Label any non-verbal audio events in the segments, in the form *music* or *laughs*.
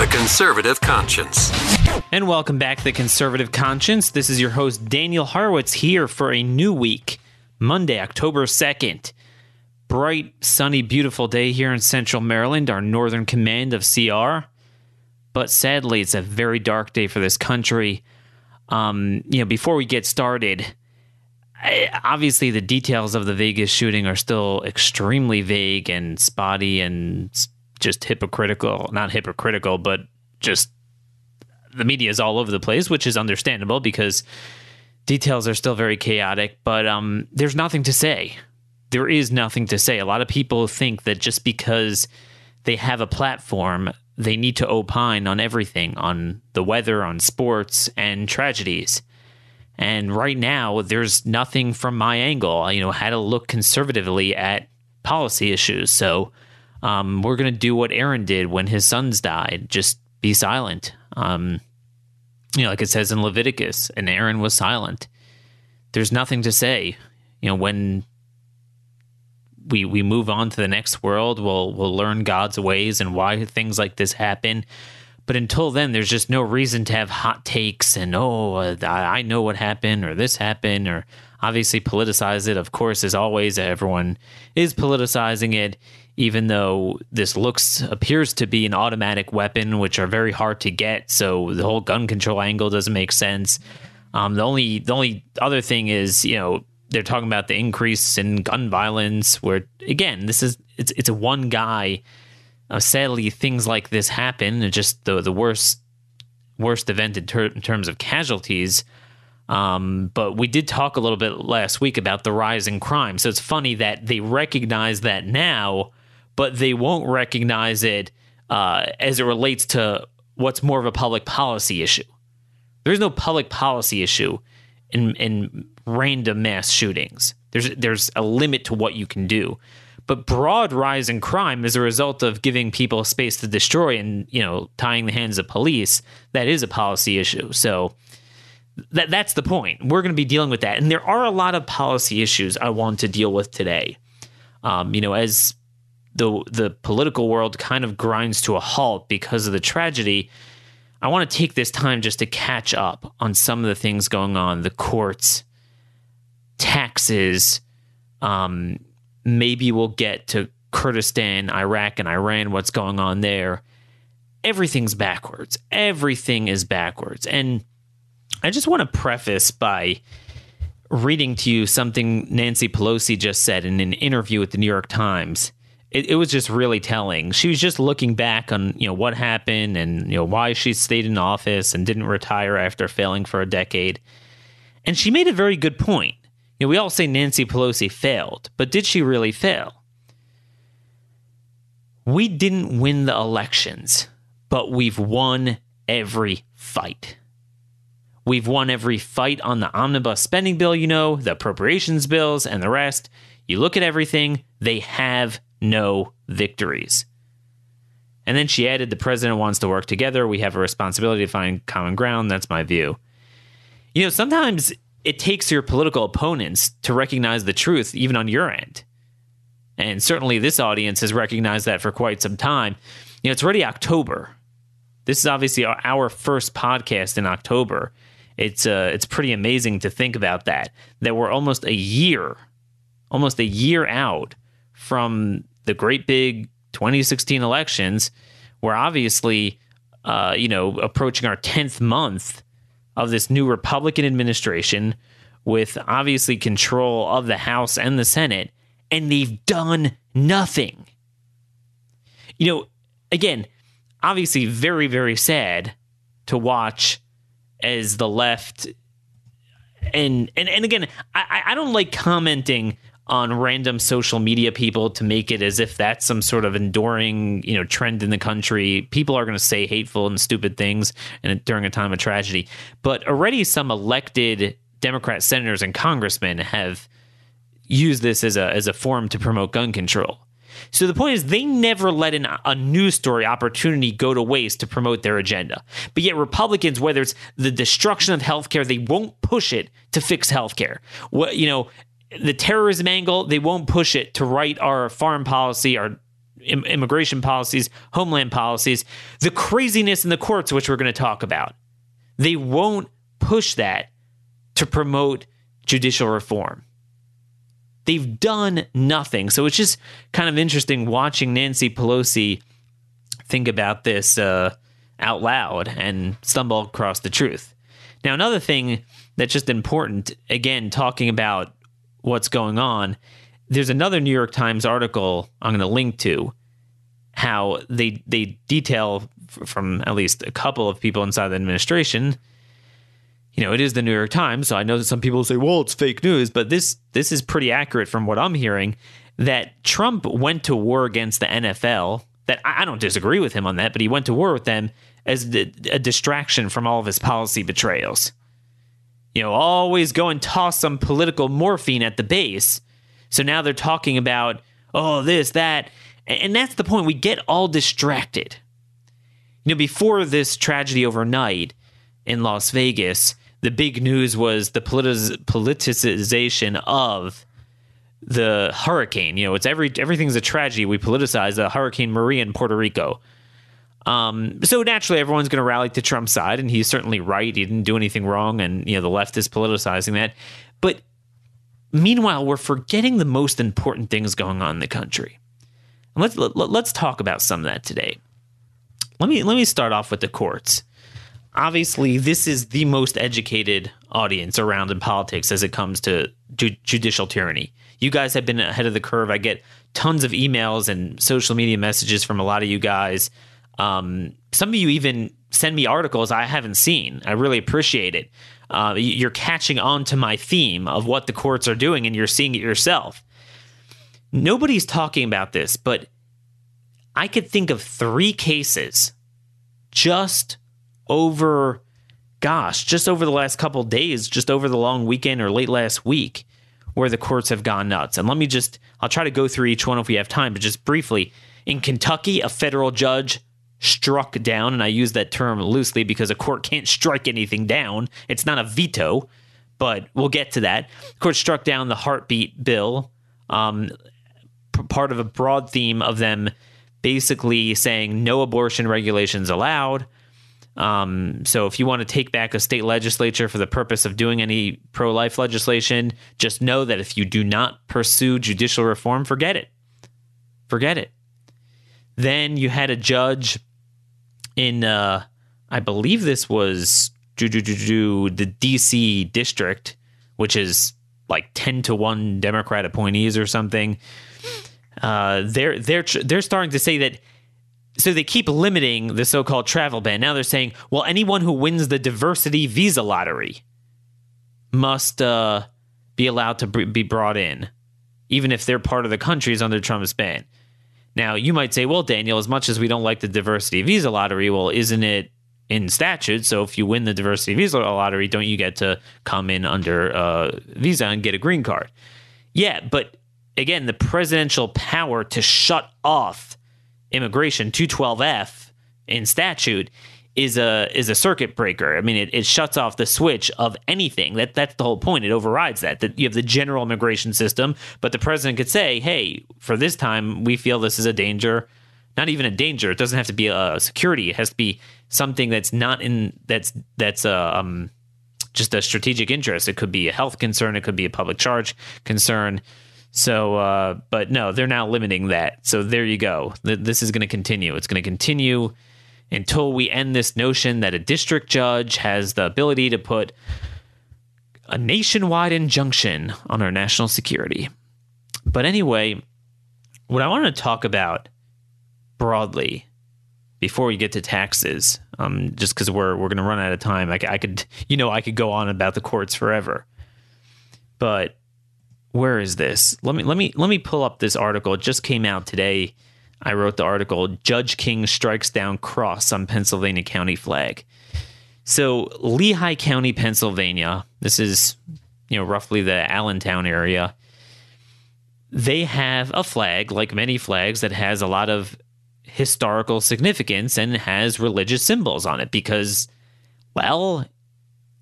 The Conservative Conscience. And welcome back to The Conservative Conscience. This is your host, Daniel Horowitz, here for a new week, Monday, October 2nd. Bright, sunny, beautiful day here in central Maryland, our northern command of CR. But sadly, it's a very dark day for this country. Um, you know, before we get started, I, obviously the details of the Vegas shooting are still extremely vague and spotty and just hypocritical. Not hypocritical, but just the media is all over the place, which is understandable because details are still very chaotic. But um, there's nothing to say. There is nothing to say. A lot of people think that just because they have a platform, they need to opine on everything on the weather, on sports, and tragedies. And right now, there's nothing from my angle. You know, how to look conservatively at policy issues. So um, we're going to do what Aaron did when his sons died just be silent. Um, you know, like it says in Leviticus, and Aaron was silent. There's nothing to say. You know, when we we move on to the next world, we'll we'll learn God's ways and why things like this happen. But until then, there's just no reason to have hot takes and oh, I know what happened or this happened or obviously politicize it. Of course, as always, everyone is politicizing it, even though this looks appears to be an automatic weapon, which are very hard to get. So the whole gun control angle doesn't make sense. Um, the only the only other thing is, you know, they're talking about the increase in gun violence. Where again, this is it's it's a one guy uh, sadly, things like this happen. Just the the worst worst event in, ter- in terms of casualties. Um, but we did talk a little bit last week about the rise in crime. So it's funny that they recognize that now, but they won't recognize it uh, as it relates to what's more of a public policy issue. There's no public policy issue in in random mass shootings. There's there's a limit to what you can do but broad rise in crime as a result of giving people space to destroy and you know tying the hands of police that is a policy issue so that that's the point we're going to be dealing with that and there are a lot of policy issues i want to deal with today um, you know as the the political world kind of grinds to a halt because of the tragedy i want to take this time just to catch up on some of the things going on the courts taxes um, maybe we'll get to Kurdistan, Iraq, and Iran, what's going on there. Everything's backwards. Everything is backwards. And I just want to preface by reading to you something Nancy Pelosi just said in an interview with the New York Times. It, it, was just really telling. She was just looking back on you know what happened and you know why she stayed in office and didn't retire after failing for a decade. And she made a very good point. You know, we all say Nancy Pelosi failed, but did she really fail? We didn't win the elections, but we've won every fight. We've won every fight on the omnibus spending bill, you know, the appropriations bills, and the rest. You look at everything, they have no victories. And then she added, the president wants to work together. We have a responsibility to find common ground. That's my view. You know, sometimes it takes your political opponents to recognize the truth, even on your end. And certainly this audience has recognized that for quite some time. You know, it's already October. This is obviously our, first podcast in October. It's uh, it's pretty amazing to think about that. That we're almost a year, almost a year out from the great big 2016 elections. We're obviously, uh, you know, approaching our 10th month of this new Republican administration with obviously control of the House and the Senate, and they've done nothing. You know, again, obviously very, very sad to watch as the left and and, and again, I, I don't like commenting on random social media people to make it as if that's some sort of enduring, you know, trend in the country. People are going to say hateful and stupid things and during a time of tragedy. But already some elected Democrat senators and congressmen have used this as a as a form to promote gun control. So the point is, they never let an, a news story opportunity go to waste to promote their agenda. But yet, Republicans, whether it's the destruction of healthcare, they won't push it to fix healthcare. What you know, the terrorism angle, they won't push it to write our foreign policy, our immigration policies, homeland policies, the craziness in the courts, which we're going to talk about. They won't push that to promote judicial reform. They've done nothing. So it's just kind of interesting watching Nancy Pelosi think about this uh, out loud and stumble across the truth. Now, another thing that's just important, again, talking about what's going on, there's another New York Times article I'm going to link to how they they detail from at least a couple of people inside the administration you know, it is the New York Times, so I know that some people say, "Well, it's fake news," but this this is pretty accurate from what I'm hearing. That Trump went to war against the NFL. That I don't disagree with him on that, but he went to war with them as a distraction from all of his policy betrayals. You know, always go and toss some political morphine at the base. So now they're talking about, oh, this, that. And that's the point. We get all distracted. You know, before this tragedy overnight in Las Vegas, the big news was the politicization of the hurricane. You know, it's every everything's a tragedy. We politicize the Hurricane Maria in Puerto Rico. Um, so naturally, everyone's going to rally to Trump's side, and he's certainly right. He didn't do anything wrong, and you know the left is politicizing that. But meanwhile, we're forgetting the most important things going on in the country. And let's let, let's talk about some of that today. Let me let me start off with the courts obviously this is the most educated audience around in politics as it comes to ju- judicial tyranny. You guys have been ahead of the curve. I get tons of emails and social media messages from a lot of you guys. Um, some of you even send me articles I haven't seen. I really appreciate it. Uh, you're catching on to my theme of what the courts are doing and you're seeing it yourself. Nobody's talking about this, but I could think of three cases just over, gosh, just over the last couple days, just over the long weekend or late last week, where the courts have gone nuts. And let me just, I'll try to go through each one if we have time, but just briefly. In Kentucky, a federal judge struck down, and I use that term loosely because a court can't strike anything down. It's not a veto, but we'll get to that. The court struck down the heartbeat bill, um, part of a broad theme of them basically saying no abortion regulations allowed, um, so if you want to take back a state legislature for the purpose of doing any pro life legislation, just know that if you do not pursue judicial reform, forget it. Forget it. Then you had a judge in, uh, I believe this was the DC district, which is like 10 to 1 Democrat appointees or something. Uh, they're they're they're starting to say that so they keep limiting the so-called travel ban. Now they're saying, well, anyone who wins the diversity visa lottery must uh, be allowed to be brought in, even if they're part of the countries under Trump's ban. Now you might say, well, Daniel, as much as we don't like the diversity visa lottery, well, isn't it in statute? So if you win the diversity visa lottery, don't you get to come in under uh, visa and get a green card? Yeah, but again, the presidential power to shut off immigration 212F in statute is a is a circuit breaker. I mean, it, it shuts off the switch of anything. That that's the whole point. It overrides that. That you have the general immigration system, but the president could say, "Hey, for this time, we feel this is a danger." Not even a danger. It doesn't have to be a security. It has to be something that's not in that's that's a, um, just a strategic interest. It could be a health concern. It could be a public charge concern. So, uh, but no, they're now limiting that. So there you go. This is going to continue. It's going to continue until we end this notion that a district judge has the ability to put a nationwide injunction on our national security. But anyway, what I want to talk about broadly before we get to taxes, um, just because we're we're going to run out of time, I, I could you know I could go on about the courts forever, but where is this? Let me let me let me pull up this article. It just came out today. I wrote the article. Judge King strikes down cross on Pennsylvania county flag. So Lehigh County, Pennsylvania. This is you know roughly the Allentown area. They have a flag, like many flags, that has a lot of historical significance and has religious symbols on it because, well,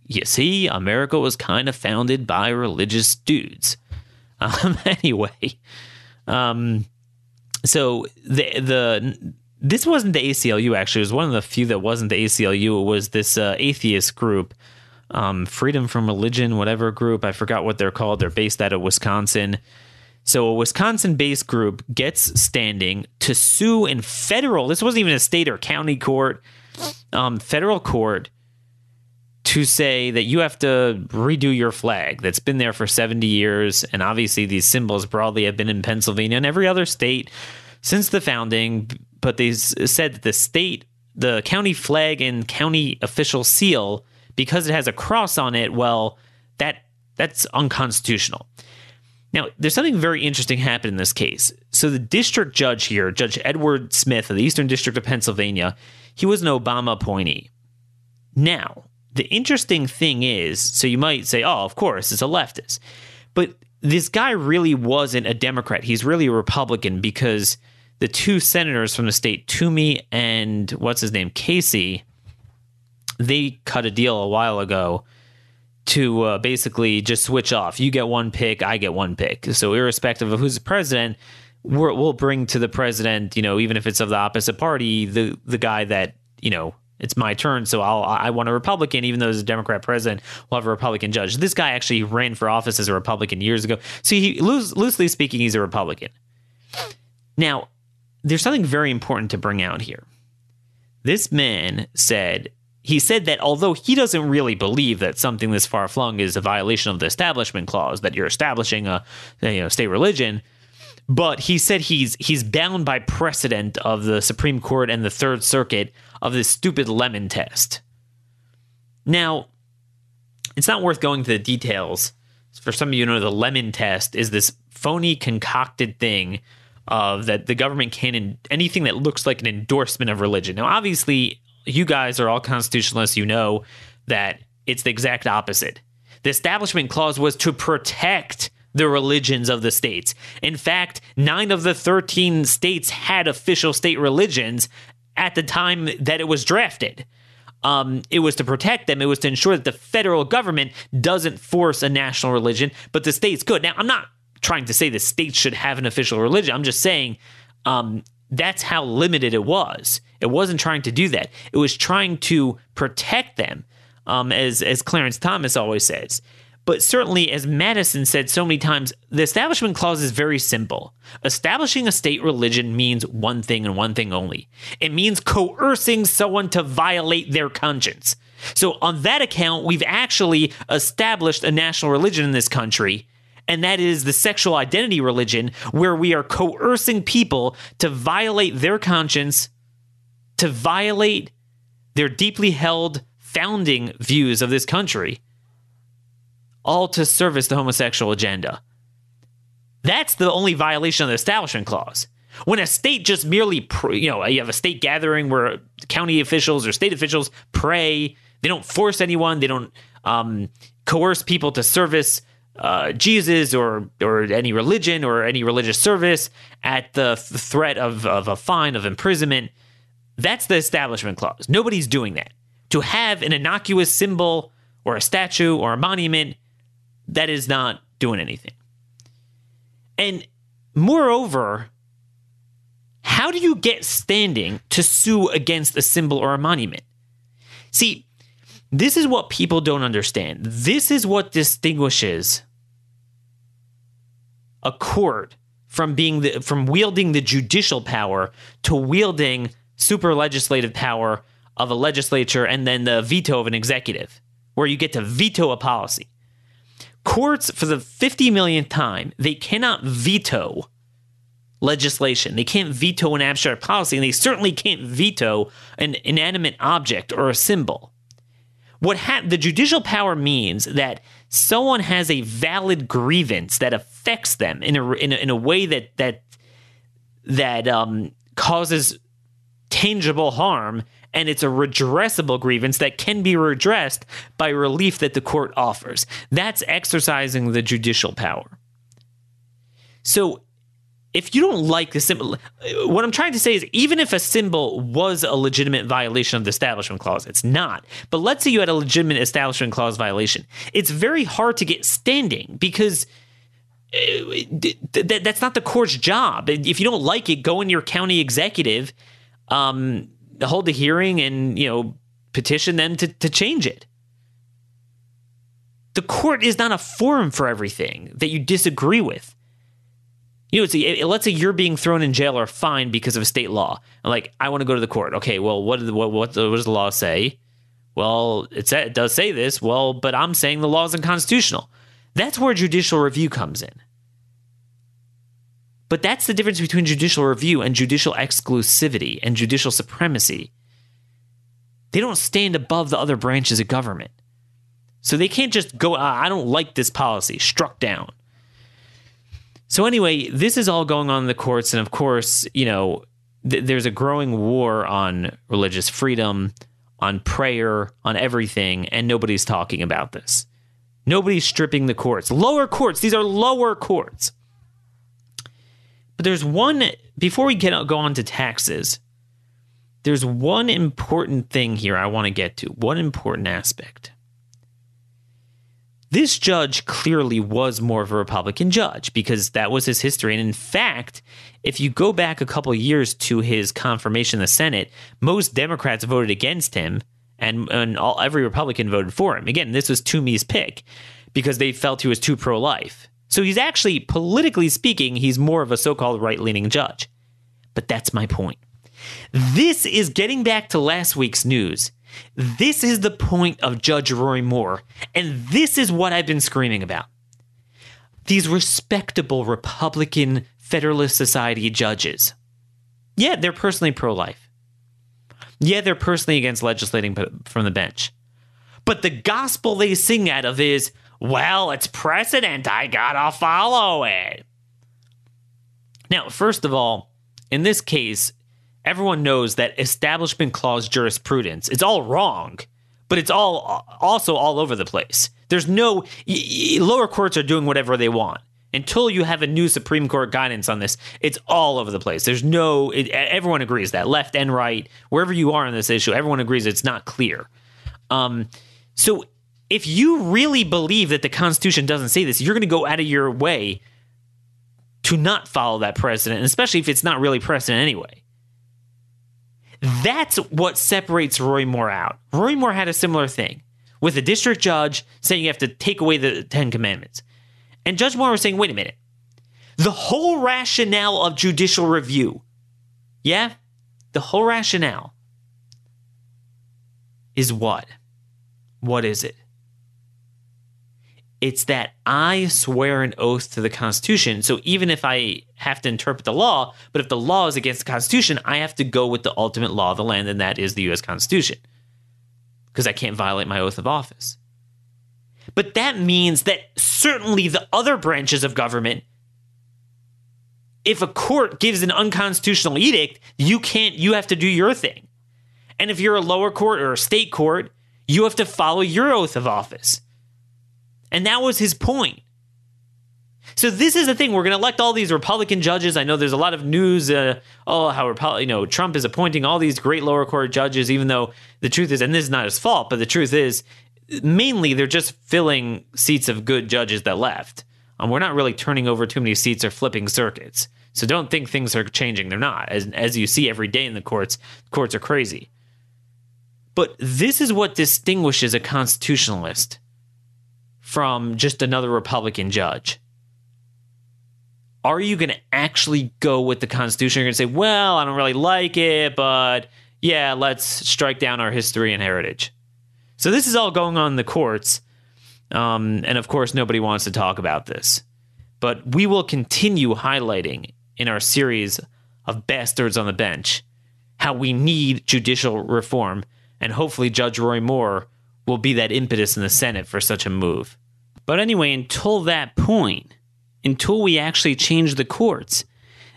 you see, America was kind of founded by religious dudes. Um, *laughs* anyway, um, so the the this wasn't the ACLU actually. It was one of the few that wasn't the ACLU. It was this uh, atheist group, um, Freedom from Religion, whatever group. I forgot what they're called. They're based out of Wisconsin. So a Wisconsin-based group gets standing to sue in federal. This wasn't even a state or county court, um, federal court to say that you have to redo your flag that's been there for 70 years. And obviously, these symbols broadly have been in Pennsylvania and every other state since the founding. But they said that the state, the county flag and county official seal, because it has a cross on it, well, that that's unconstitutional. Now, there's something very interesting happened in this case. So, the district judge here, Judge Edward Smith of the Eastern District of Pennsylvania, he was an Obama appointee. Now, the interesting thing is so you might say, oh, of course, it's a leftist. But this guy really wasn't a Democrat. He's really a Republican because the two senators from the state, Toomey and what's his name, Casey, they cut a deal a while ago to uh, basically just switch off. You get one pick, I get one pick. So, irrespective of who's the president, we will bring to the president, you know, even if it's of the opposite party, the the guy that you know it's my turn, so I'll I want a Republican, even though there's a Democrat president, we'll have a Republican judge. This guy actually ran for office as a Republican years ago. So he loose, loosely speaking, he's a Republican. Now, there's something very important to bring out here. This man said he said that although he doesn't really believe that something this far flung is a violation of the Establishment Clause, that you're establishing a you know state religion, but he said he's he's bound by precedent of the Supreme Court and the Third Circuit of this stupid lemon test. Now, it's not worth going to the details. For some of you know, the lemon test is this phony concocted thing of that the government can in, anything that looks like an endorsement of religion. Now, obviously, you guys are all constitutionalists. You know that it's the exact opposite. The Establishment Clause was to protect the religions of the states. In fact, nine of the 13 states had official state religions at the time that it was drafted. Um, it was to protect them. It was to ensure that the federal government doesn't force a national religion, but the states could. Now, I'm not trying to say the states should have an official religion. I'm just saying um, that's how limited it was. It wasn't trying to do that. It was trying to protect them, um, as as Clarence Thomas always says. But certainly, as Madison said so many times, the Establishment Clause is very simple. Establishing a state religion means one thing and one thing only it means coercing someone to violate their conscience. So, on that account, we've actually established a national religion in this country, and that is the sexual identity religion, where we are coercing people to violate their conscience, to violate their deeply held founding views of this country all to service the homosexual agenda. That's the only violation of the Establishment Clause. When a state just merely, you know, you have a state gathering where county officials or state officials pray, they don't force anyone, they don't um, coerce people to service uh, Jesus or or any religion or any religious service at the th- threat of, of a fine of imprisonment. That's the Establishment Clause. Nobody's doing that. To have an innocuous symbol or a statue or a monument that is not doing anything. And moreover, how do you get standing to sue against a symbol or a monument? See, this is what people don't understand. This is what distinguishes a court from being the, from wielding the judicial power to wielding super legislative power of a legislature and then the veto of an executive, where you get to veto a policy courts, for the 50 millionth time, they cannot veto legislation. They can't veto an abstract policy, and they certainly can't veto an inanimate object or a symbol. what ha- the judicial power means that someone has a valid grievance that affects them in a in a, in a way that that that um, causes tangible harm and it's a redressable grievance that can be redressed by relief that the court offers. That's exercising the judicial power. So if you don't like the symbol, what I'm trying to say is even if a symbol was a legitimate violation of the Establishment Clause, it's not. But let's say you had a legitimate Establishment Clause violation. It's very hard to get standing because uh, that's not the court's job. If you don't like it, go in your county executive, um, hold a hearing, and you know petition them to, to change it. The court is not a forum for everything that you disagree with. You know, it's a, let's say you're being thrown in jail or fined because of a state law. like, I want to go to the court. Okay, well, what, what, what, what does the law say? Well, it, it does say this. Well, but I'm saying the law is unconstitutional. That's where judicial review comes in. But that's the difference between judicial review and judicial exclusivity and judicial supremacy. They don't stand above the other branches of government. So they can't just go, ah, I don't like this policy, struck down. So anyway, this is all going on in the courts, and of course, you know, th- there's a growing war on religious freedom, on prayer, on everything, and nobody's talking about this. Nobody's stripping the courts. Lower courts. These are lower courts. But there's one before we get go on to taxes. There's one important thing here I want to get to. One important aspect. This judge clearly was more of a Republican judge because that was his history. And in fact, if you go back a couple years to his confirmation in the Senate, most Democrats voted against him and, and all, every Republican voted for him. Again, this was Toomey's pick because they felt he was too pro life. So he's actually, politically speaking, he's more of a so called right leaning judge. But that's my point. This is getting back to last week's news. This is the point of Judge Roy Moore, and this is what I've been screaming about. These respectable Republican Federalist Society judges. Yeah, they're personally pro life. Yeah, they're personally against legislating from the bench. But the gospel they sing out of is, well, it's precedent. I gotta follow it. Now, first of all, in this case, everyone knows that establishment clause jurisprudence it's all wrong but it's all also all over the place. There's no lower courts are doing whatever they want. Until you have a new supreme court guidance on this it's all over the place. There's no it, everyone agrees that. Left and right wherever you are on this issue everyone agrees it's not clear. Um, so if you really believe that the constitution doesn't say this you're going to go out of your way to not follow that precedent especially if it's not really precedent anyway that's what separates Roy Moore out. Roy Moore had a similar thing with a district judge saying you have to take away the Ten Commandments. And Judge Moore was saying, wait a minute. The whole rationale of judicial review, yeah, the whole rationale is what? What is it? It's that I swear an oath to the Constitution. So even if I have to interpret the law, but if the law is against the Constitution, I have to go with the ultimate law of the land, and that is the U.S. Constitution, because I can't violate my oath of office. But that means that certainly the other branches of government, if a court gives an unconstitutional edict, you can't, you have to do your thing. And if you're a lower court or a state court, you have to follow your oath of office. And that was his point. So this is the thing. We're going to elect all these Republican judges. I know there's a lot of news. Uh, oh, how Repu- you know Trump is appointing all these great lower court judges, even though the truth is, and this is not his fault, but the truth is, mainly they're just filling seats of good judges that left. Um, we're not really turning over too many seats or flipping circuits. So don't think things are changing. They're not. As as you see every day in the courts, courts are crazy. But this is what distinguishes a constitutionalist from just another Republican judge? Are you going to actually go with the Constitution? You're going to say, well, I don't really like it, but yeah, let's strike down our history and heritage. So this is all going on in the courts. Um, and of course, nobody wants to talk about this. But we will continue highlighting in our series of Bastards on the Bench how we need judicial reform. And hopefully, Judge Roy Moore will be that impetus in the Senate for such a move. But anyway, until that point, until we actually change the courts,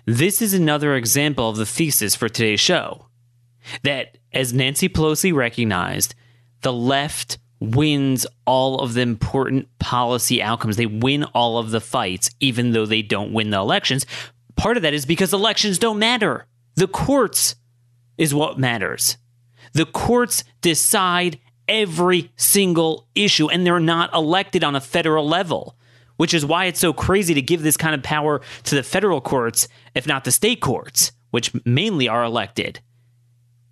this is another example of the thesis for today's show. That, as Nancy Pelosi recognized, the left wins all of the important policy outcomes. They win all of the fights, even though they don't win the elections. Part of that is because elections don't matter. The courts is what matters. The courts decide every single issue, and they're not elected on a federal level, which is why it's so crazy to give this kind of power to the federal courts, if not the state courts, which mainly are elected.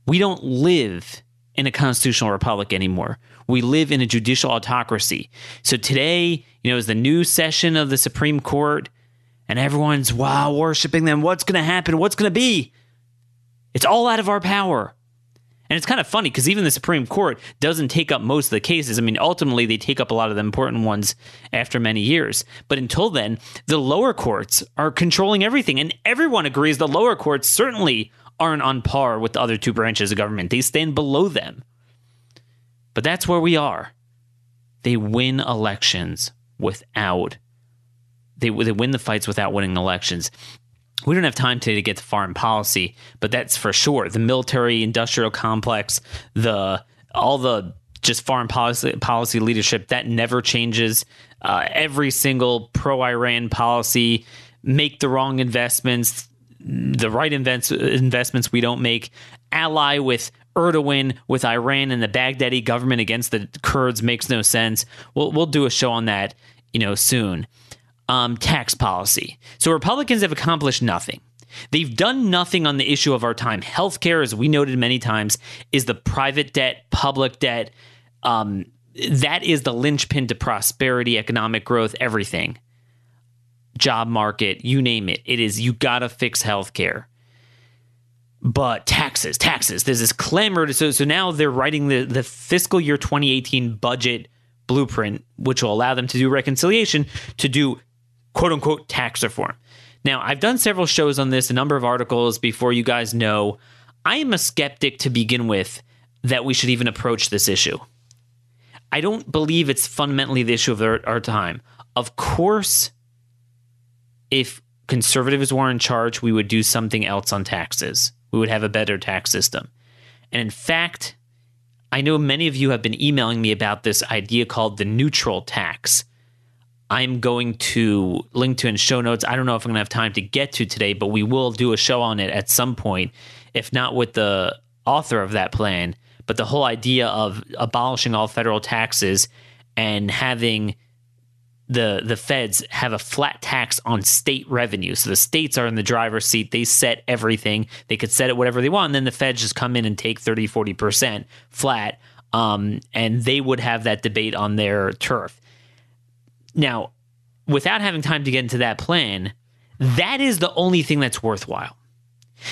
We don't live in a constitutional republic anymore. We live in a judicial autocracy. So today, you know, is the new session of the Supreme Court, and everyone's wow worshiping them. What's going to happen? What's going to be? It's all out of our power. And it's kind of funny because even the Supreme Court doesn't take up most of the cases. I mean, ultimately, they take up a lot of the important ones after many years. But until then, the lower courts are controlling everything. And everyone agrees the lower courts certainly aren't on par with the other two branches of government, they stand below them. But that's where we are. They win elections without, they, they win the fights without winning elections we don't have time today to get to foreign policy, but that's for sure. The military industrial complex, the all the just foreign policy policy leadership that never changes. Uh, every single pro Iran policy, make the wrong investments, the right invents, investments we don't make, ally with Erdogan, with Iran and the Baghdadi government against the Kurds makes no sense. We'll we'll do a show on that, you know, soon um, tax policy. So Republicans have accomplished nothing. They've done nothing on the issue of our time. Healthcare, as we noted many times, is the private debt, public debt. Um, that is the linchpin to prosperity, economic growth, everything. Job market, you name it. It is, you got to fix healthcare. But taxes, taxes. There's this clamor. So, so now they're writing the, the fiscal year 2018 budget blueprint, which will allow them to do reconciliation, to do quote unquote tax reform. Now, I've done several shows on this, a number of articles before you guys know. I am a skeptic to begin with that we should even approach this issue. I don't believe it's fundamentally the issue of our, our time. Of course, if conservatives were in charge, we would do something else on taxes. We would have a better tax system. And in fact, I know many of you have been emailing me about this idea called the neutral tax, I'm going to link to in show notes. I don't know if I'm going to have time to get to today, but we will do a show on it at some point, if not with the author of that plan. But the whole idea of abolishing all federal taxes and having the the feds have a flat tax on state revenue. So the states are in the driver's seat. They set everything. They could set it whatever they want. And then the feds just come in and take 30, 40% flat. Um, and they would have that debate on their turf. Now, without having time to get into that plan, that is the only thing that's worthwhile.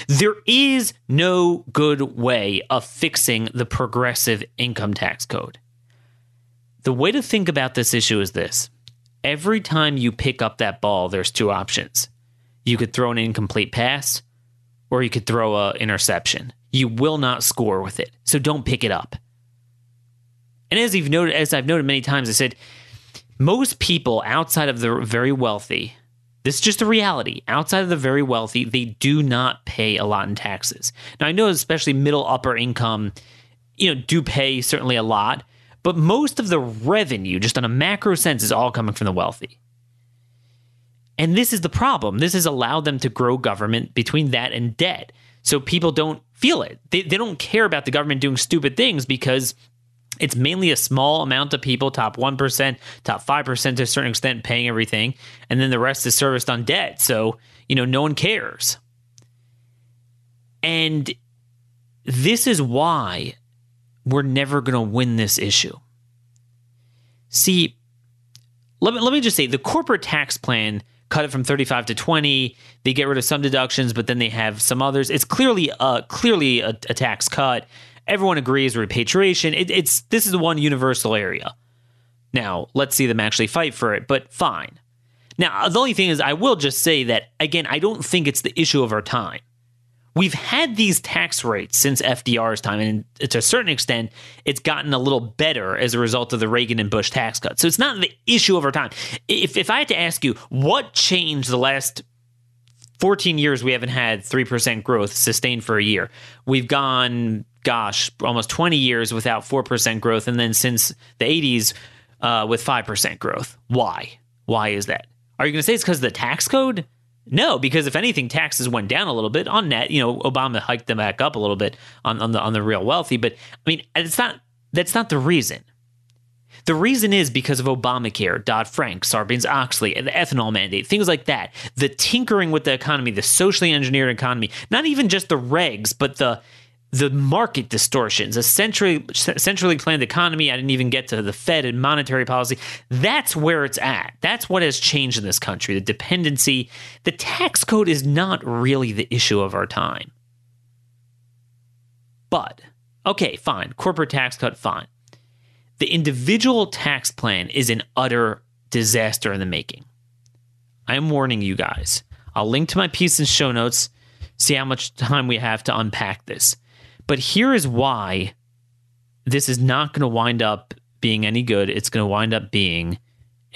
There is no good way of fixing the progressive income tax code. The way to think about this issue is this every time you pick up that ball, there's two options. You could throw an incomplete pass, or you could throw a interception. You will not score with it, so don't pick it up. And as you've noted, as I've noted many times, I said most people outside of the very wealthy, this is just a reality. Outside of the very wealthy, they do not pay a lot in taxes. Now, I know especially middle upper income, you know, do pay certainly a lot, but most of the revenue, just on a macro sense, is all coming from the wealthy. And this is the problem. This has allowed them to grow government between that and debt. So people don't feel it. They, they don't care about the government doing stupid things because it's mainly a small amount of people, top 1%, top 5% to a certain extent, paying everything. And then the rest is serviced on debt. So, you know, no one cares. And this is why we're never going to win this issue. See, let me, let me just say the corporate tax plan cut it from 35 to 20 they get rid of some deductions but then they have some others it's clearly a clearly a, a tax cut everyone agrees repatriation. It, it's this is the one universal area. Now let's see them actually fight for it, but fine. Now uh, the only thing is, I will just say that again, I don't think it's the issue of our time. we've had these tax rates since FDR's time, and to a certain extent, it's gotten a little better as a result of the Reagan and Bush tax cuts. So it's not the issue of our time. If, if I had to ask you what changed the last 14 years, we haven't had 3% growth sustained for a year. We've gone, gosh, almost 20 years without 4% growth. And then since the 80s, uh, with 5% growth. Why? Why is that? Are you going to say it's because of the tax code? No, because if anything, taxes went down a little bit on net. You know, Obama hiked them back up a little bit on, on the on the real wealthy. But I mean, it's not that's not the reason. The reason is because of Obamacare, Dodd Frank, Sarbanes Oxley, the ethanol mandate, things like that. The tinkering with the economy, the socially engineered economy, not even just the regs, but the the market distortions, a centrally, centrally planned economy. I didn't even get to the Fed and monetary policy. That's where it's at. That's what has changed in this country. The dependency, the tax code is not really the issue of our time. But, okay, fine. Corporate tax cut, fine. The individual tax plan is an utter disaster in the making. I am warning you guys. I'll link to my piece in show notes. See how much time we have to unpack this but here is why this is not going to wind up being any good. It's going to wind up being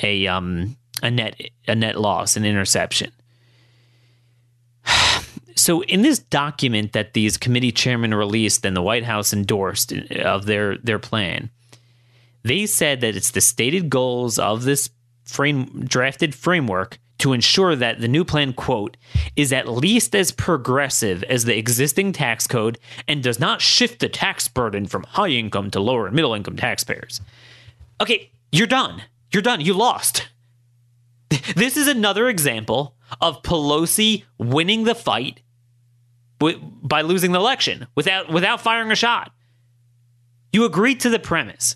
a um a net a net loss, an interception. *sighs* So in this document that these committee chairmen released and the White House endorsed of their their plan, they said that it's the stated goals of this frame drafted framework to ensure that the new plan, quote, is at least as progressive as the existing tax code and does not shift the tax burden from high income to lower and middle income taxpayers. Okay, you're done. You're done. You lost. This is another example of Pelosi winning the fight by losing the election without without firing a shot. You agreed to the premise.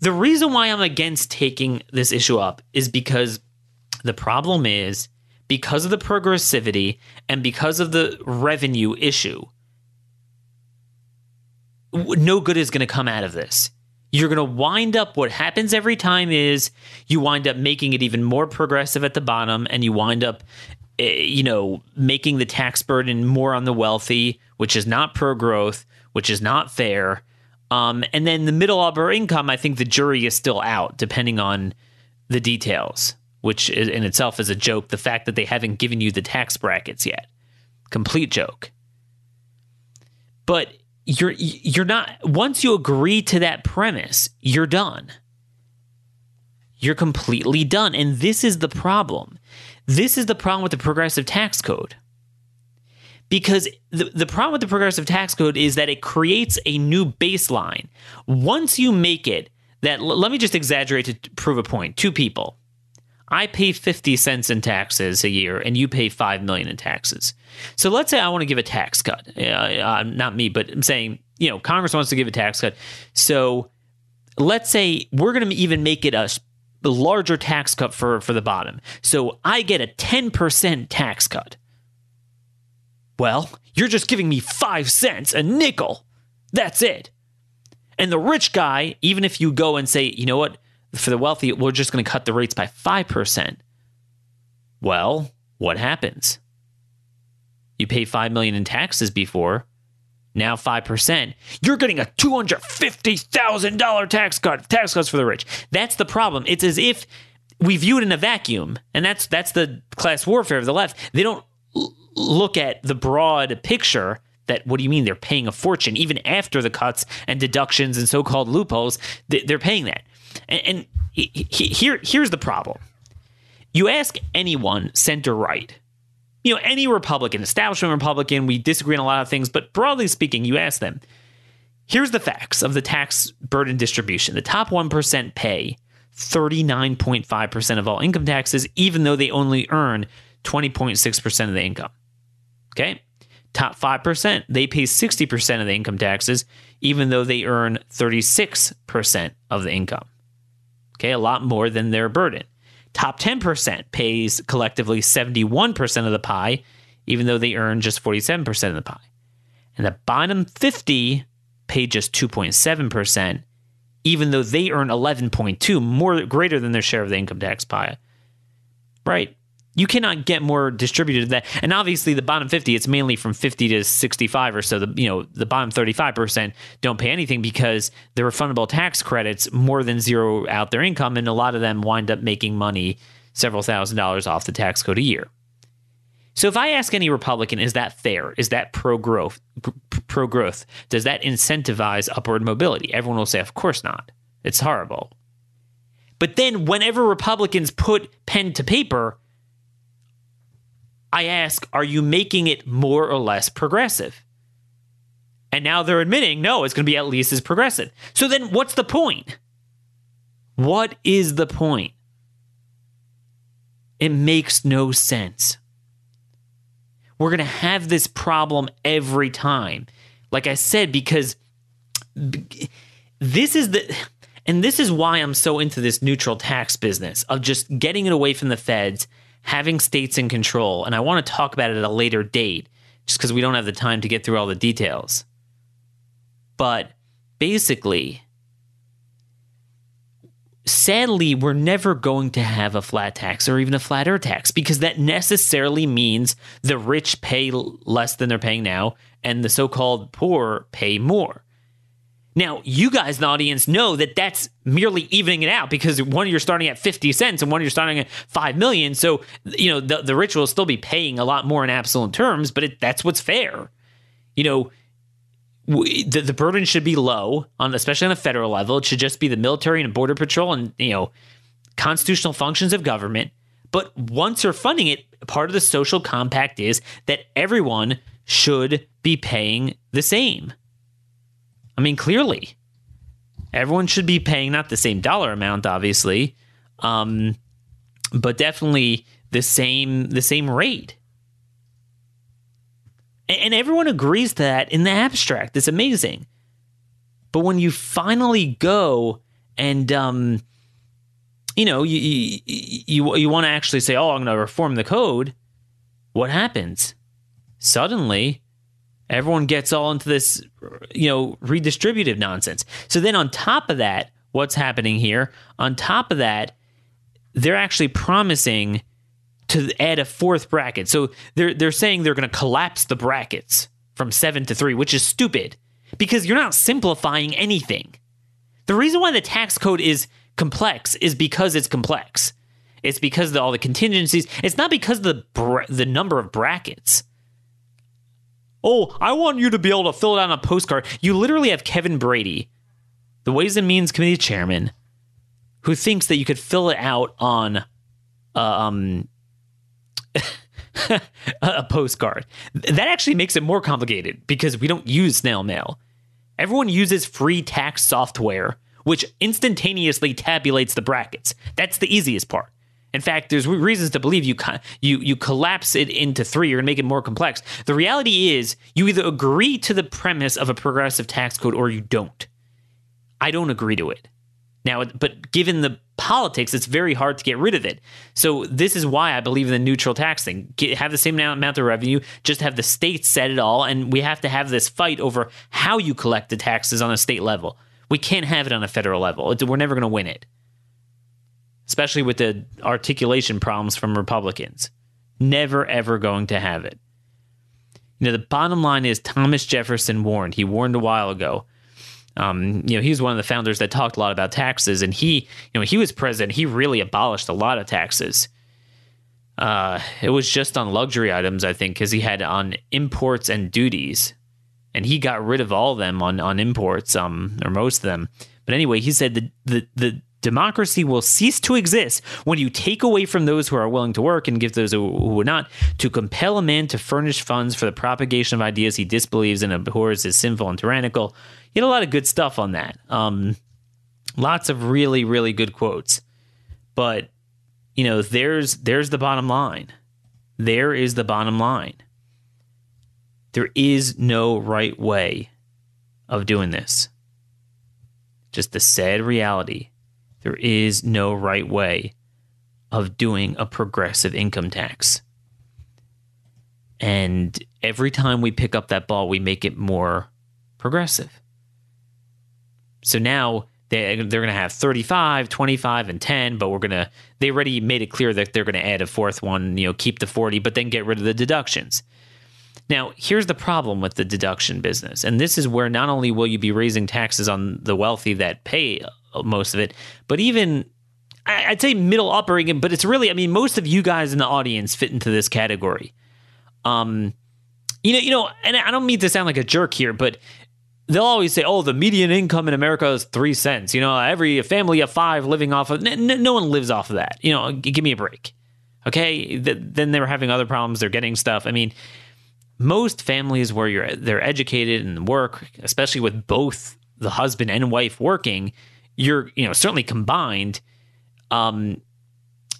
The reason why I'm against taking this issue up is because the problem is because of the progressivity and because of the revenue issue, no good is going to come out of this. You're going to wind up, what happens every time is you wind up making it even more progressive at the bottom and you wind up, eh, you know, making the tax burden more on the wealthy, which is not pro growth, which is not fair. Um, and then the middle upper income, I think the jury is still out, depending on the details which in itself is a joke. The fact that they haven't given you the tax brackets yet, complete joke. But you're you're not once you agree to that premise, you're done. You're completely done. And this is the problem. This is the problem with the progressive tax code. Because the, the problem with the progressive tax code is that it creates a new baseline. Once you make it that, let me just exaggerate to prove a point. Two people I pay 50 cents in taxes a year and you pay 5 million in taxes. So let's say I want to give a tax cut. Uh, uh, not me, but I'm saying, you know, Congress wants to give a tax cut. So let's say we're going to even make it a larger tax cut for, for the bottom. So I get a 10% tax cut. Well, you're just giving me 5 cents, a nickel. That's it. And the rich guy, even if you go and say, you know what, for the wealthy, we're just going to cut the rates by 5%. Well, what happens? You pay 5 million in taxes before, now 5%. You're getting a $250,000 tax cut, tax cuts for the rich. That's the problem. It's as if we view it in a vacuum, and that's that's the class warfare of the left. They don't l- look at the broad picture that what do you mean they're paying a fortune even after the cuts and deductions and so-called loopholes they're paying that and, and he, he, here, here's the problem. You ask anyone center right, you know, any Republican, establishment Republican, we disagree on a lot of things, but broadly speaking, you ask them, here's the facts of the tax burden distribution. The top 1% pay 39.5% of all income taxes, even though they only earn 20.6% of the income. Okay. Top 5%, they pay 60% of the income taxes, even though they earn 36% of the income. Okay, a lot more than their burden. Top 10% pays collectively 71% of the pie, even though they earn just 47% of the pie. And the bottom 50 pay just 2.7%, even though they earn 11.2, more greater than their share of the income tax pie. Right? You cannot get more distributed than that. And obviously, the bottom 50, it's mainly from 50 to 65 or so. The you know the bottom 35% don't pay anything because the refundable tax credits more than zero out their income, and a lot of them wind up making money several thousand dollars off the tax code a year. So if I ask any Republican, is that fair? Is that pro growth? Pro growth? Does that incentivize upward mobility? Everyone will say, of course not. It's horrible. But then whenever Republicans put pen to paper, I ask, are you making it more or less progressive? And now they're admitting, no, it's going to be at least as progressive. So then what's the point? What is the point? It makes no sense. We're going to have this problem every time. Like I said, because this is the. And this is why I'm so into this neutral tax business of just getting it away from the feds having states in control. And I want to talk about it at a later date just because we don't have the time to get through all the details. But basically, sadly, we're never going to have a flat tax or even a flat tax because that necessarily means the rich pay less than they're paying now and the so called poor pay more. Now, you guys in the audience know that that's merely evening it out because one you're starting at 50 cents and one you're starting at 5 million. So, you know, the, the rich will still be paying a lot more in absolute terms, but it, that's what's fair. You know, we, the, the burden should be low on, especially on the federal level. It should just be the military and border patrol and, you know, constitutional functions of government. But once you're funding it, part of the social compact is that everyone should be paying the same. I mean, clearly, everyone should be paying not the same dollar amount, obviously, um, but definitely the same the same rate. And, and everyone agrees that in the abstract. It's amazing. But when you finally go and um, you know you you you, you want to actually say, "Oh, I'm going to reform the code," what happens? Suddenly, Everyone gets all into this, you know, redistributive nonsense. So then on top of that, what's happening here? On top of that, they're actually promising to add a fourth bracket. So they're they're saying they're going to collapse the brackets from 7 to 3, which is stupid because you're not simplifying anything. The reason why the tax code is complex is because it's complex. It's because of all the contingencies. It's not because of the bra- the number of brackets. Oh, I want you to be able to fill it out on a postcard. You literally have Kevin Brady, the Ways and Means Committee chairman, who thinks that you could fill it out on uh, um, *laughs* a postcard. That actually makes it more complicated because we don't use snail mail. Everyone uses free tax software, which instantaneously tabulates the brackets. That's the easiest part. In fact, there's reasons to believe you you you collapse it into three or make it more complex. The reality is, you either agree to the premise of a progressive tax code or you don't. I don't agree to it. Now, but given the politics, it's very hard to get rid of it. So this is why I believe in the neutral tax thing. Get, have the same amount of revenue, just have the states set it all, and we have to have this fight over how you collect the taxes on a state level. We can't have it on a federal level. We're never going to win it especially with the articulation problems from Republicans. Never, ever going to have it. You know, the bottom line is Thomas Jefferson warned. He warned a while ago. Um, you know, he was one of the founders that talked a lot about taxes, and he, you know, he was president. He really abolished a lot of taxes. Uh, it was just on luxury items, I think, because he had on imports and duties, and he got rid of all of them on on imports, um, or most of them. But anyway, he said the the the Democracy will cease to exist when you take away from those who are willing to work and give those who would not, to compel a man to furnish funds for the propagation of ideas he disbelieves and abhors as sinful and tyrannical. You had a lot of good stuff on that. Um, lots of really, really good quotes. But, you know, there's there's the bottom line. There is the bottom line. There is no right way of doing this. Just the sad reality there is no right way of doing a progressive income tax. And every time we pick up that ball, we make it more progressive. So now they they're going to have 35, 25 and 10, but we're going to they already made it clear that they're going to add a fourth one, you know, keep the 40 but then get rid of the deductions. Now, here's the problem with the deduction business. And this is where not only will you be raising taxes on the wealthy that pay most of it, but even I'd say middle upper income, but it's really, I mean, most of you guys in the audience fit into this category. Um, you know, you know, and I don't mean to sound like a jerk here, but they'll always say, "Oh, the median income in America is three cents." You know, every family of five living off of n- no one lives off of that. You know, give me a break. Okay, Th- then they were having other problems. They're getting stuff. I mean, most families where you're they're educated and work, especially with both the husband and wife working, you're you know certainly combined. Um,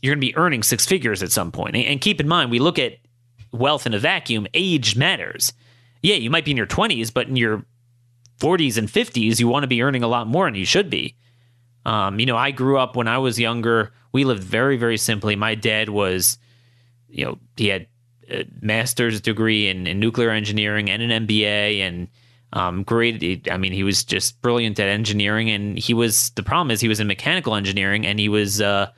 you're going to be earning six figures at some point. And keep in mind, we look at wealth in a vacuum. Age matters. Yeah, you might be in your 20s, but in your 40s and 50s, you want to be earning a lot more, and you should be. Um, you know, I grew up when I was younger. We lived very, very simply. My dad was, you know, he had a master's degree in, in nuclear engineering and an MBA, and um, great. I mean, he was just brilliant at engineering, and he was. The problem is, he was in mechanical engineering, and he was uh,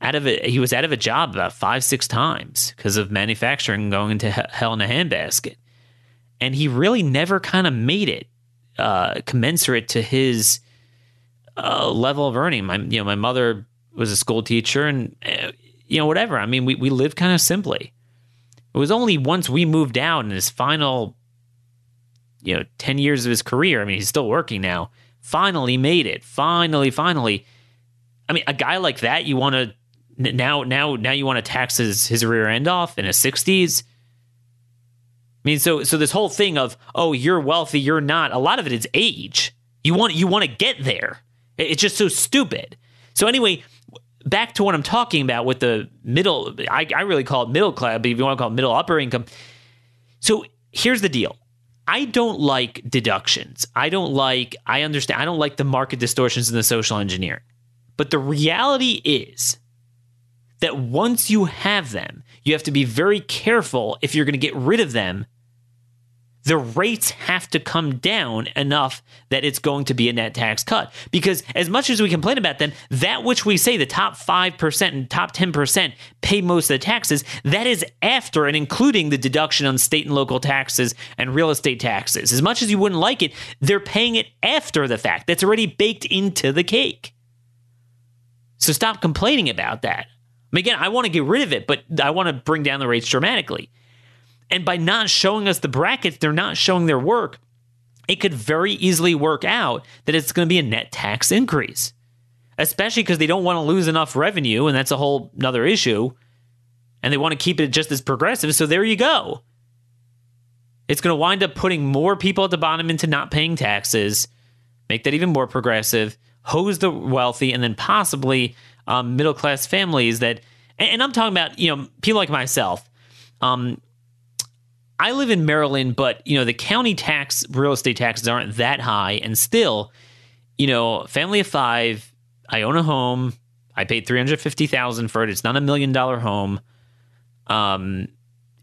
out of. He was out of a job about five, six times because of manufacturing going into hell in a handbasket, and he really never kind of made it uh, commensurate to his uh, level of earning. My, you know, my mother was a school teacher, and uh, you know, whatever. I mean, we we lived kind of simply. It was only once we moved out in his final, you know, ten years of his career. I mean, he's still working now. Finally made it. Finally, finally. I mean, a guy like that, you want to now, now, now you want to tax his his rear end off in his sixties I mean, so so this whole thing of oh, you're wealthy, you're not. A lot of it is age. You want you want to get there. It's just so stupid. So anyway, back to what I'm talking about with the middle. I, I really call it middle class, but if you want to call it middle upper income. So here's the deal. I don't like deductions. I don't like. I understand. I don't like the market distortions in the social engineering. But the reality is that once you have them, you have to be very careful if you're going to get rid of them. The rates have to come down enough that it's going to be a net tax cut. Because as much as we complain about them, that which we say the top 5% and top 10% pay most of the taxes, that is after and including the deduction on state and local taxes and real estate taxes. As much as you wouldn't like it, they're paying it after the fact. That's already baked into the cake. So stop complaining about that. I mean, again, I want to get rid of it, but I want to bring down the rates dramatically. And by not showing us the brackets, they're not showing their work. It could very easily work out that it's going to be a net tax increase, especially because they don't want to lose enough revenue. And that's a whole another issue. And they want to keep it just as progressive. So there you go. It's going to wind up putting more people at the bottom into not paying taxes, make that even more progressive, hose the wealthy, and then possibly um, middle class families that, and, and, I'm talking about you know people like myself. Um, I live in Maryland, but you know the county tax, real estate taxes aren't that high, and still, you know, family of five. I own a home. I paid three hundred fifty thousand for it. It's not a million dollar home. Um,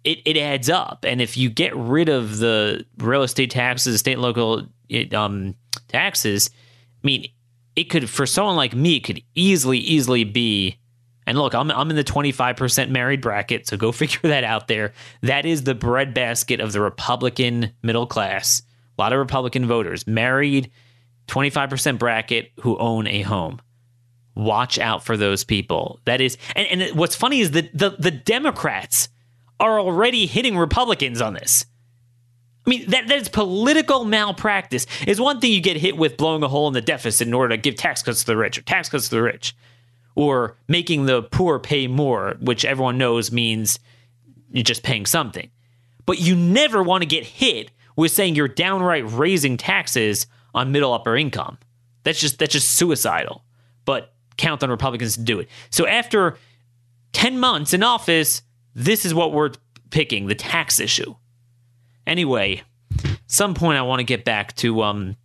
it, it adds up. And if you get rid of the real estate taxes, state and local it, um, taxes, I mean, it could for someone like me it could easily easily be and look I'm, I'm in the 25% married bracket so go *laughs* figure that out there. That is the breadbasket of the republican middle class. A lot of republican voters married 25% bracket who own a home. Watch out for those people. That is and, and what's funny is that the, the democrats are already hitting republicans on this. I mean, that, that is political malpractice. Is one thing you get hit with blowing a hole in the deficit in order to give tax cuts to the rich or tax cuts to the rich, or making the poor pay more, which everyone knows means you're just paying something. But you never want to get hit with saying you're downright raising taxes on middle upper income. That's just that's just suicidal. But count on Republicans to do it. So after 10 months in office, this is what we're picking, the tax issue. Anyway, some point I want to get back to um,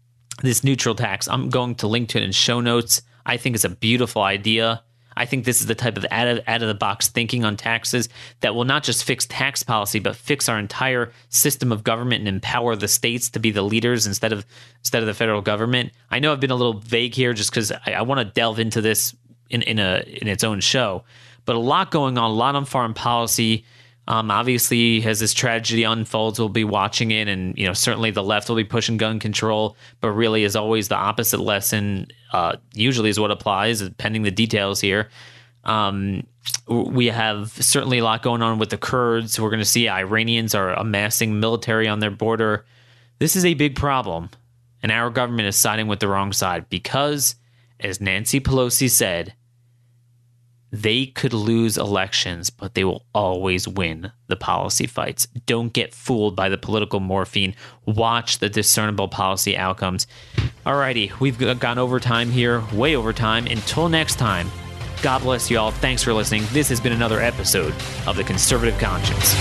this neutral tax. I'm going to link to it in show notes. I think it's a beautiful idea. I think this is the type of out of, out of the box thinking on taxes that will not just fix tax policy, but fix our entire system of government and empower the states to be the leaders instead of instead of the federal government. I know I've been a little vague here just because I, I want to delve into this in, in a in its own show, but a lot going on, a lot on foreign policy. Um, obviously, as this tragedy unfolds, we'll be watching it, and you know certainly the left will be pushing gun control. But really, as always, the opposite lesson uh, usually is what applies, pending the details here. Um, we have certainly a lot going on with the Kurds. We're going to see Iranians are amassing military on their border. This is a big problem, and our government is siding with the wrong side because, as Nancy Pelosi said, they could lose elections, but they will always win the policy fights. Don't get fooled by the political morphine. Watch the discernible policy outcomes. Alrighty, we've gone over time here, way over time. Until next time, God bless you all. Thanks for listening. This has been another episode of The Conservative Conscience.